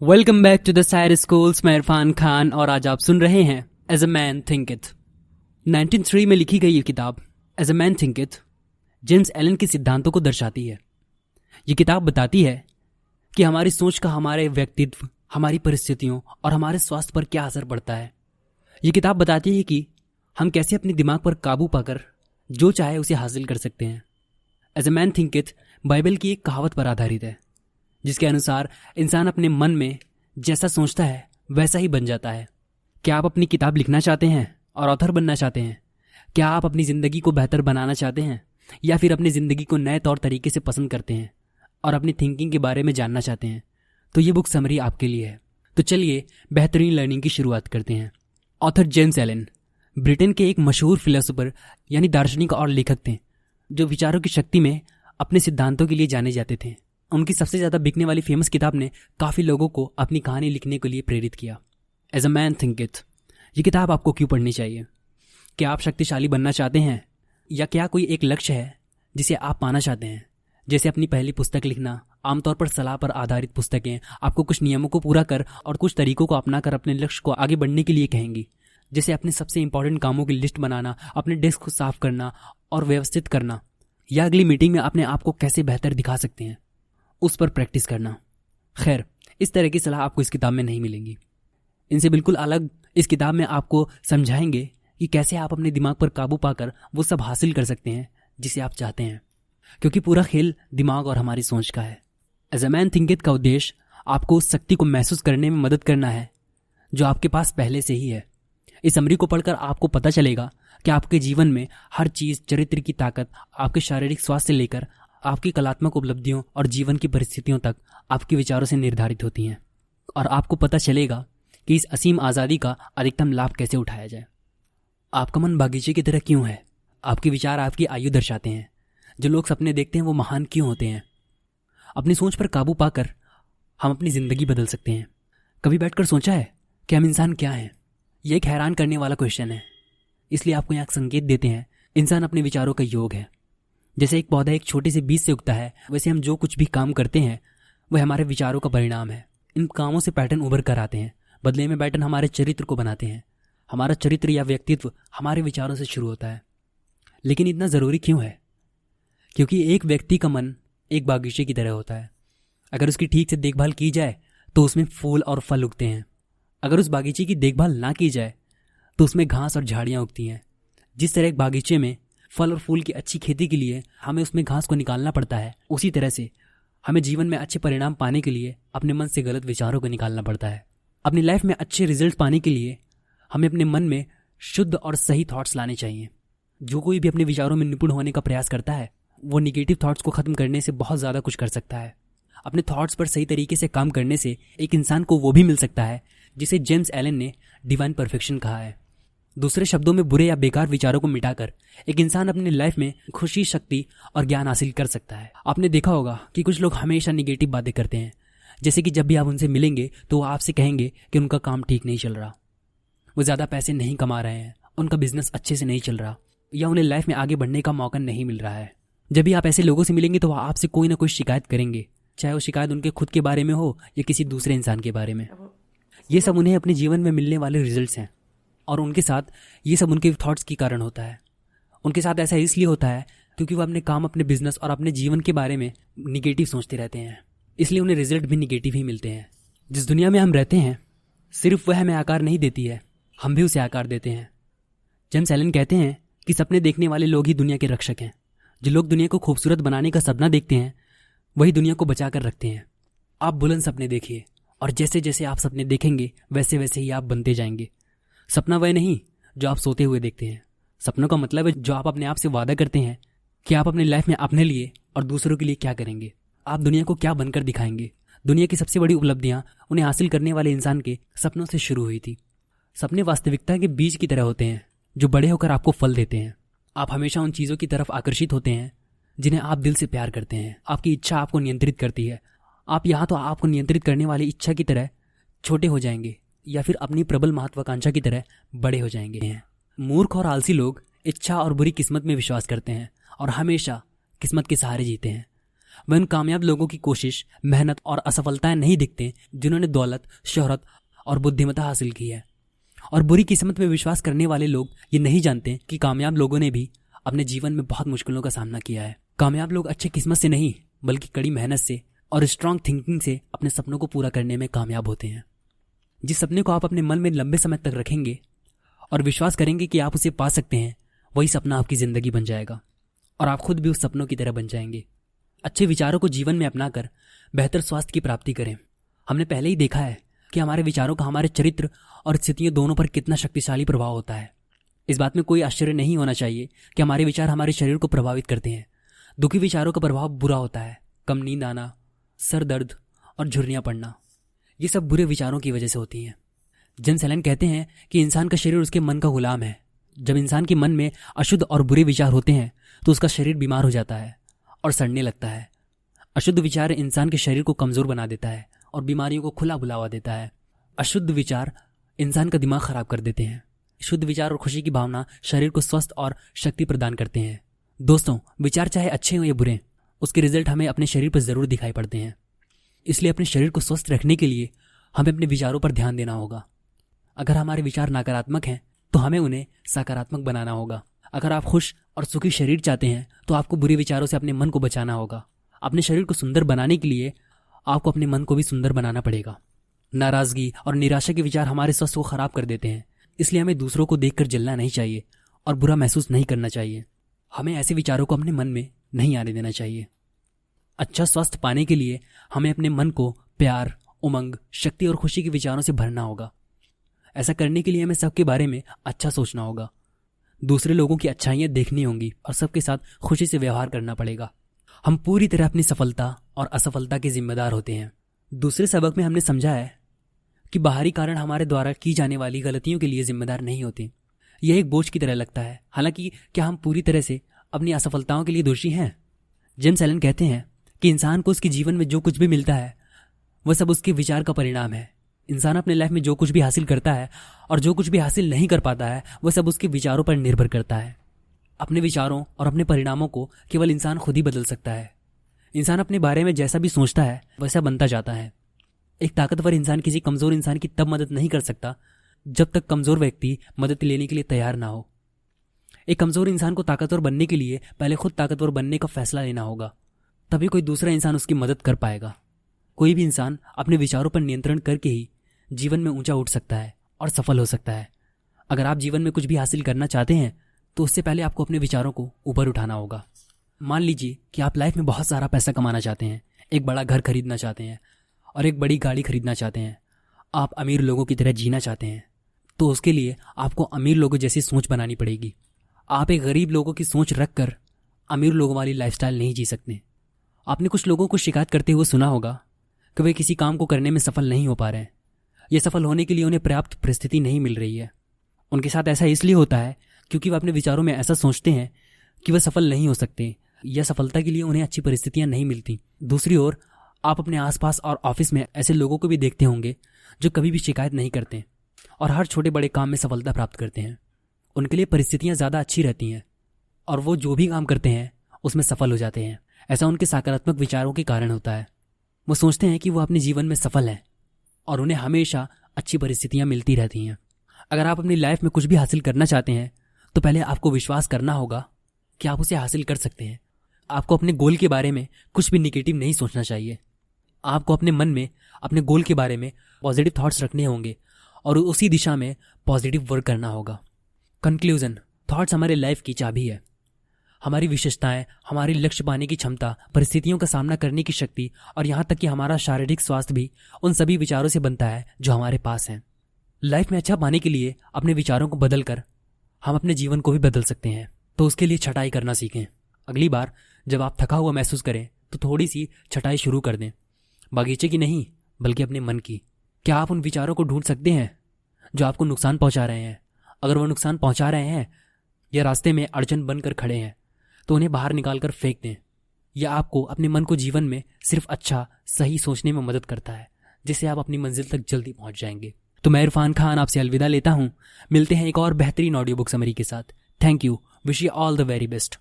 Welcome back to the Sair schools मैं इरफान खान, और आज आप सुन रहे हैं as a man think it 1903 में लिखी गई ये किताब as a man think it James Allen के सिद्धांतों को दर्शाती है। ये किताब बताती है कि हमारी सोच का हमारे व्यक्तित्व, हमारी परिस्थितियों और हमारे स्वास्थ्य पर क्या असर पड़ता है। ये किताब बताती है कि हम कैसे अपने दिमाग पर काबू पाकर जो चाहे उसे हासिल कर सकते हैं। As a man think it Bible की एक कहावत पर आधारित है। जिसके अनुसार इंसान अपने मन में जैसा सोचता है, वैसा ही बन जाता है। क्या आप अपनी किताब लिखना चाहते हैं और ऑथर बनना चाहते हैं? क्या आप अपनी ज़िंदगी को बेहतर बनाना चाहते हैं या फिर अपनी ज़िंदगी को नए तौर तरीके से पसंद करते हैं और अपनी थिंकिंग के बारे में जानना चाहते हैं? तो ये बुक समरी आपके लिए है। तो चलिए बेहतरीन लर्निंग की शुरुआत करते हैं। ऑथर जेम्स एलन, ब्रिटेन के एक मशहूर फिलोसोफर यानी दार्शनिक और लेखक थे, जो विचारों की शक्ति में अपने सिद्धांतों के लिए जाने जाते थे। उनकी सबसे ज़्यादा बिकने वाली फ़ेमस किताब ने काफ़ी लोगों को अपनी कहानी लिखने के लिए प्रेरित किया। As a man think it ये किताब आपको क्यों पढ़नी चाहिए? क्या आप शक्तिशाली बनना चाहते हैं? या क्या कोई एक लक्ष्य है जिसे आप पाना चाहते हैं? जैसे अपनी पहली पुस्तक लिखना, आमतौर पर सलाह पर आधारित पुस्तकें, आपको कुछ नियमों को पूरा कर और कुछ तरीकों को अपना कर अपने लक्ष्य को आगे बढ़ने के लिए कहेंगी। जैसे अपने सबसे इंपॉर्टेंट कामों की लिस्ट बनाना, अपने डेस्क को साफ़ करना और व्यवस्थित करना। या अगली मीटिंग में अपने आप को कैसे बेहतर दिखा सकते हैं? उस पर प्रैक्टिस करना। खैर, इस तरह की सलाह आपको इस किताब में नहीं मिलेंगी। इनसे बिल्कुल अलग इस किताब में आपको समझाएँगे कि कैसे आप अपने दिमाग पर काबू पाकर वो सब हासिल कर सकते हैं जिसे आप चाहते हैं। क्योंकि पूरा खेल दिमाग और हमारी सोच का है। एज अ मैन थिंकित का उद्देश्य आपको उस शक्ति को महसूस करने में मदद करना है, जो आपके पास पहले से ही है। इस अमरी को पढ़कर आपको पता चलेगा कि आपके जीवन में हर चीज़ चरित्र की ताकत, आपके शारीरिक स्वास्थ्य से लेकर आपकी कलात्मक उपलब्धियों और जीवन की परिस्थितियों तक आपके विचारों से निर्धारित होती हैं और आपको पता चलेगा कि इस असीम आज़ादी का अधिकतम लाभ कैसे उठाया जाए। आपका मन बागीचे की तरह क्यों है? आपके विचार आपकी आयु दर्शाते हैं। जो लोग सपने देखते हैं वो महान क्यों होते हैं? अपनी सोच पर काबू पाकर हम अपनी ज़िंदगी बदल सकते हैं। कभी बैठकर सोचा है कि हम इंसान क्या हैं? ये एक हैरान करने वाला क्वेश्चन है। इसलिए आपको यहाँ संकेत देते हैं, इंसान अपने विचारों का योग है। जैसे एक पौधा एक छोटे से बीज से उगता है, वैसे हम जो कुछ भी काम करते हैं, वह हमारे विचारों का परिणाम है। इन कामों से पैटर्न उभर कर आते हैं, बदले में पैटर्न हमारे चरित्र को बनाते हैं। हमारा चरित्र या व्यक्तित्व हमारे विचारों से शुरू होता है। लेकिन इतना ज़रूरी क्यों है? क्योंकि एक व्यक्ति का मन एक बागीचे की तरह होता है। अगर उसकी ठीक से देखभाल की जाए तो उसमें फूल और फल उगते हैं। अगर उस बागीचे की देखभाल ना की जाए तो उसमें घास और झाड़ियाँ उगती हैं। जिस तरह एक बागीचे में फल और फूल की अच्छी खेती के लिए हमें उसमें घास को निकालना पड़ता है। उसी तरह से हमें जीवन में अच्छे परिणाम पाने के लिए अपने मन से गलत विचारों को निकालना पड़ता है। अपनी लाइफ में अच्छे रिज़ल्ट पाने के लिए हमें अपने मन में शुद्ध और सही थॉट्स लाने चाहिए। जो कोई भी अपने विचारों में निपुण होने का प्रयास करता है, वो निगेटिव थॉट्स को खत्म करने से बहुत ज़्यादा कुछ कर सकता है। अपने थॉट्स पर सही तरीके से काम करने से एक इंसान को वो भी मिल सकता है, जिसे जेम्स एलन ने डिवाइन परफेक्शन कहा है। दूसरे शब्दों में बुरे या बेकार विचारों को मिटाकर एक इंसान अपनी लाइफ में खुशी, शक्ति और ज्ञान हासिल कर सकता है। आपने देखा होगा कि कुछ लोग हमेशा निगेटिव बातें करते हैं। जैसे कि जब भी आप उनसे मिलेंगे तो वो आपसे कहेंगे कि उनका काम ठीक नहीं चल रहा। वो ज़्यादा पैसे नहीं कमा रहे हैं, उनका बिज़नेस अच्छे से नहीं चल रहा, या उन्हें लाइफ में आगे बढ़ने का मौका नहीं मिल रहा है। जब भी आप ऐसे लोगों से मिलेंगे तो वह आपसे कोई ना कोई शिकायत करेंगे, चाहे वो शिकायत उनके खुद के बारे में हो या किसी दूसरे इंसान के बारे में। ये सब उन्हें अपने जीवन में मिलने वाले रिजल्ट्स हैं। और उनके साथ ये सब उनके थॉट्स के कारण होता है। उनके साथ ऐसा इसलिए होता है क्योंकि वो अपने काम, अपने बिज़नेस और अपने जीवन के बारे में निगेटिव सोचते रहते हैं। इसलिए उन्हें रिज़ल्ट भी निगेटिव ही मिलते हैं। जिस दुनिया में हम रहते हैं, सिर्फ़ वह हमें आकार नहीं देती है, हम भी उसे आकार देते हैं। जेम्स एलन कहते हैं कि सपने देखने वाले लोग ही दुनिया के रक्षक हैं। जो लोग दुनिया को खूबसूरत बनाने का सपना देखते हैं, वही दुनिया को बचा कर रखते हैं। आप बुलंद सपने देखिए, और जैसे जैसे आप सपने देखेंगे वैसे वैसे ही आप बनते जाएँगे। सपना वह नहीं जो आप सोते हुए देखते हैं। सपनों का मतलब है जो आप अपने आप से वादा करते हैं कि आप अपने लाइफ में अपने लिए और दूसरों के लिए क्या करेंगे। आप दुनिया को क्या बनकर दिखाएँगे? दुनिया की सबसे बड़ी उपलब्धियाँ उन्हें हासिल करने वाले इंसान के सपनों से शुरू हुई थी। सपने वास्तविकता के बीज की तरह होते हैं, जो बड़े होकर आपको फल देते हैं। आप हमेशा उन चीज़ों की तरफ़ आकर्षित होते हैं, जिन्हें आप दिल से प्यार करते हैं। आपकी इच्छा आपको नियंत्रित करती है। आप यहाँ तो आपको नियंत्रित करने वाली इच्छा की तरह छोटे हो जाएँगे। या फिर अपनी प्रबल महत्वाकांक्षा की तरह बड़े हो जाएँगे। मूर्ख और आलसी लोग इच्छा और बुरी किस्मत में विश्वास करते हैं और हमेशा किस्मत के सहारे जीते हैं। वह उन कामयाब लोगों की कोशिश, मेहनत और असफलताएँ नहीं दिखते जिन्होंने दौलत, शोहरत और बुद्धिमता हासिल की है। और बुरी किस्मत में विश्वास करने वाले लोग ये नहीं जानते कि कामयाब लोगों ने भी अपने जीवन में बहुत मुश्किलों का सामना किया है। कामयाब लोग अच्छे किस्मत से नहीं, बल्कि कड़ी मेहनत से और स्ट्रांग थिंकिंग से अपने सपनों को पूरा करने में कामयाब होते हैं। जिस सपने को आप अपने मन में लंबे समय तक रखेंगे और विश्वास करेंगे कि आप उसे पा सकते हैं, वही सपना आपकी ज़िंदगी बन जाएगा और आप खुद भी उस सपनों की तरह बन जाएँगे। अच्छे विचारों को जीवन में अपनाकर बेहतर स्वास्थ्य की प्राप्ति करें। हमने पहले ही देखा है कि हमारे विचारों का हमारे चरित्र और स्थितियों दोनों पर कितना शक्तिशाली प्रभाव होता है। इस बात में कोई आश्चर्य नहीं होना चाहिए कि हमारे विचार हमारे शरीर को प्रभावित करते हैं। दुखी विचारों का प्रभाव बुरा होता है। कम नींद आना, सर दर्द और झुर्रियाँ पड़ना। ये सब बुरे विचारों की वजह से होती हैं। जन सैलन कहते हैं कि इंसान का शरीर उसके मन का गुलाम है। जब इंसान के मन में अशुद्ध और बुरे विचार होते हैं तो उसका शरीर बीमार हो जाता है और सड़ने लगता है। अशुद्ध विचार इंसान के शरीर को कमज़ोर बना देता है और बीमारियों को खुला बुलावा देता है। अशुद्ध विचार इंसान का दिमाग खराब कर देते हैं। शुद्ध विचार और खुशी की भावना शरीर को स्वस्थ और शक्ति प्रदान करते हैं। दोस्तों, विचार चाहे अच्छे हों या बुरे, उसके रिज़ल्ट हमें अपने शरीर पर ज़रूर दिखाई पड़ते हैं। इसलिए अपने शरीर को स्वस्थ रखने के लिए हमें अपने विचारों पर ध्यान देना होगा। अगर हमारे विचार नकारात्मक हैं तो हमें उन्हें सकारात्मक बनाना होगा। अगर आप खुश और सुखी शरीर चाहते हैं तो आपको बुरे विचारों से अपने मन को बचाना होगा। अपने शरीर को सुंदर बनाने के लिए आपको अपने मन को भी सुंदर बनाना पड़ेगा। नाराज़गी और निराशा के विचार हमारे स्वास्थ्य को खराब कर देते हैं, इसलिए हमें दूसरों को देखकर जलना नहीं चाहिए और बुरा महसूस नहीं करना चाहिए। हमें ऐसे विचारों को अपने मन में नहीं आने देना चाहिए। अच्छा स्वास्थ्य पाने के लिए हमें अपने मन को प्यार, उमंग, शक्ति और खुशी के विचारों से भरना होगा। ऐसा करने के लिए हमें सबके बारे में अच्छा सोचना होगा। दूसरे लोगों की अच्छाइयाँ देखनी होंगी और सबके साथ खुशी से व्यवहार करना पड़ेगा। हम पूरी तरह अपनी सफलता और असफलता के जिम्मेदार होते हैं। दूसरे सबक में हमने समझा है कि बाहरी कारण हमारे द्वारा की जाने वाली गलतियों के लिए जिम्मेदार नहीं होते। यह एक बोझ की तरह लगता है। हालाँकि, क्या हम पूरी तरह से अपनी असफलताओं के लिए दोषी हैं? जेम्स एलन कहते हैं कि इंसान को उसके जीवन में जो कुछ भी मिलता है वह सब उसके विचार का परिणाम है। इंसान अपने लाइफ में जो कुछ भी हासिल करता है और जो कुछ भी हासिल नहीं कर पाता है वह सब उसके विचारों पर निर्भर करता है। अपने विचारों और अपने परिणामों को केवल इंसान खुद ही बदल सकता है। इंसान अपने बारे में जैसा भी सोचता है, वैसा बनता जाता है। एक ताकतवर इंसान किसी कमज़ोर इंसान की तब मदद नहीं कर सकता, जब तक कमज़ोर व्यक्ति मदद लेने के लिए तैयार ना हो। एक कमज़ोर इंसान को ताकतवर बनने के लिए पहले खुद ताकतवर बनने का फैसला लेना होगा। तभी कोई दूसरा इंसान उसकी मदद कर पाएगा। कोई भी इंसान अपने विचारों पर नियंत्रण करके ही जीवन में ऊँचा उठ सकता है और सफल हो सकता है। अगर आप जीवन में कुछ भी हासिल करना चाहते हैं तो उससे पहले आपको अपने विचारों को ऊपर उठाना होगा। मान लीजिए कि आप लाइफ में बहुत सारा पैसा कमाना चाहते हैं, एक बड़ा घर खरीदना चाहते हैं और एक बड़ी गाड़ी खरीदना चाहते हैं। आप अमीर लोगों की तरह जीना चाहते हैं तो उसके लिए आपको अमीर लोगों जैसी सोच बनानी पड़ेगी। आप एक गरीब लोगों की सोच रख कर अमीर लोगों वाली लाइफस्टाइल नहीं जी सकते। आपने कुछ लोगों को शिकायत करते हुए सुना होगा कि वे किसी काम को करने में सफल नहीं हो पा रहे हैं। ये सफल होने के लिए उन्हें पर्याप्त परिस्थिति नहीं मिल रही है। उनके साथ ऐसा इसलिए होता है क्योंकि वह अपने विचारों में ऐसा सोचते हैं कि वह सफल नहीं हो सकते या सफलता के लिए उन्हें अच्छी परिस्थितियाँ नहीं मिलती। दूसरी ओर, आप अपने आसपास और ऑफ़िस में ऐसे लोगों को भी देखते होंगे जो कभी भी शिकायत नहीं करते और हर छोटे बड़े काम में सफलता प्राप्त करते हैं। उनके लिए परिस्थितियाँ ज़्यादा अच्छी रहती हैं और वो जो भी काम करते हैं, उसमें सफल हो जाते हैं। ऐसा उनके सकारात्मक विचारों के कारण होता है। वो सोचते हैं कि वो अपने जीवन में सफल हैं और उन्हें हमेशा अच्छी परिस्थितियाँ मिलती रहती हैं। अगर आप अपनी लाइफ में कुछ भी हासिल करना चाहते हैं तो पहले आपको विश्वास करना होगा कि आप उसे हासिल कर सकते हैं। आपको अपने गोल के बारे में कुछ भी निगेटिव नहीं सोचना चाहिए। आपको अपने मन में, अपने गोल के बारे में पॉजिटिव थॉट्स रखने होंगे और उसी दिशा में पॉजिटिव वर्क करना होगा। कंक्लूजन थॉट्स हमारे लाइफ की चाबी है। हमारी विशेषताएँ, हमारी लक्ष्य पाने की क्षमता, परिस्थितियों का सामना करने की शक्ति और यहाँ तक कि हमारा शारीरिक स्वास्थ्य भी उन सभी विचारों से बनता है जो हमारे पास हैं। लाइफ में अच्छा पाने के लिए अपने विचारों को बदल कर हम अपने जीवन को भी बदल सकते हैं तो उसके लिए छटाई करना सीखें। अगली बार जब आप थका हुआ महसूस करें तो थोड़ी सी छटाई शुरू कर दें। बागीचे की नहीं, बल्कि अपने मन की। क्या आप उन विचारों को ढूंढ सकते हैं, जो आपको नुकसान पहुँचा रहे हैं? अगर वो नुकसान पहुँचा रहे हैं, या रास्ते में अड़चन बनकर खड़े हैं तो उन्हें बाहर निकाल कर फेंक दें। यह आपको अपने मन को जीवन में सिर्फ़ अच्छा सही सोचने में मदद करता है, जिससे आप अपनी मंजिल तक जल्दी पहुँच जाएँगे। तो मैं इरफान खान आपसे अलविदा लेता हूँ। मिलते हैं एक और बेहतरीन ऑडियो बुक समरी के साथ। Thank you wish you all the very best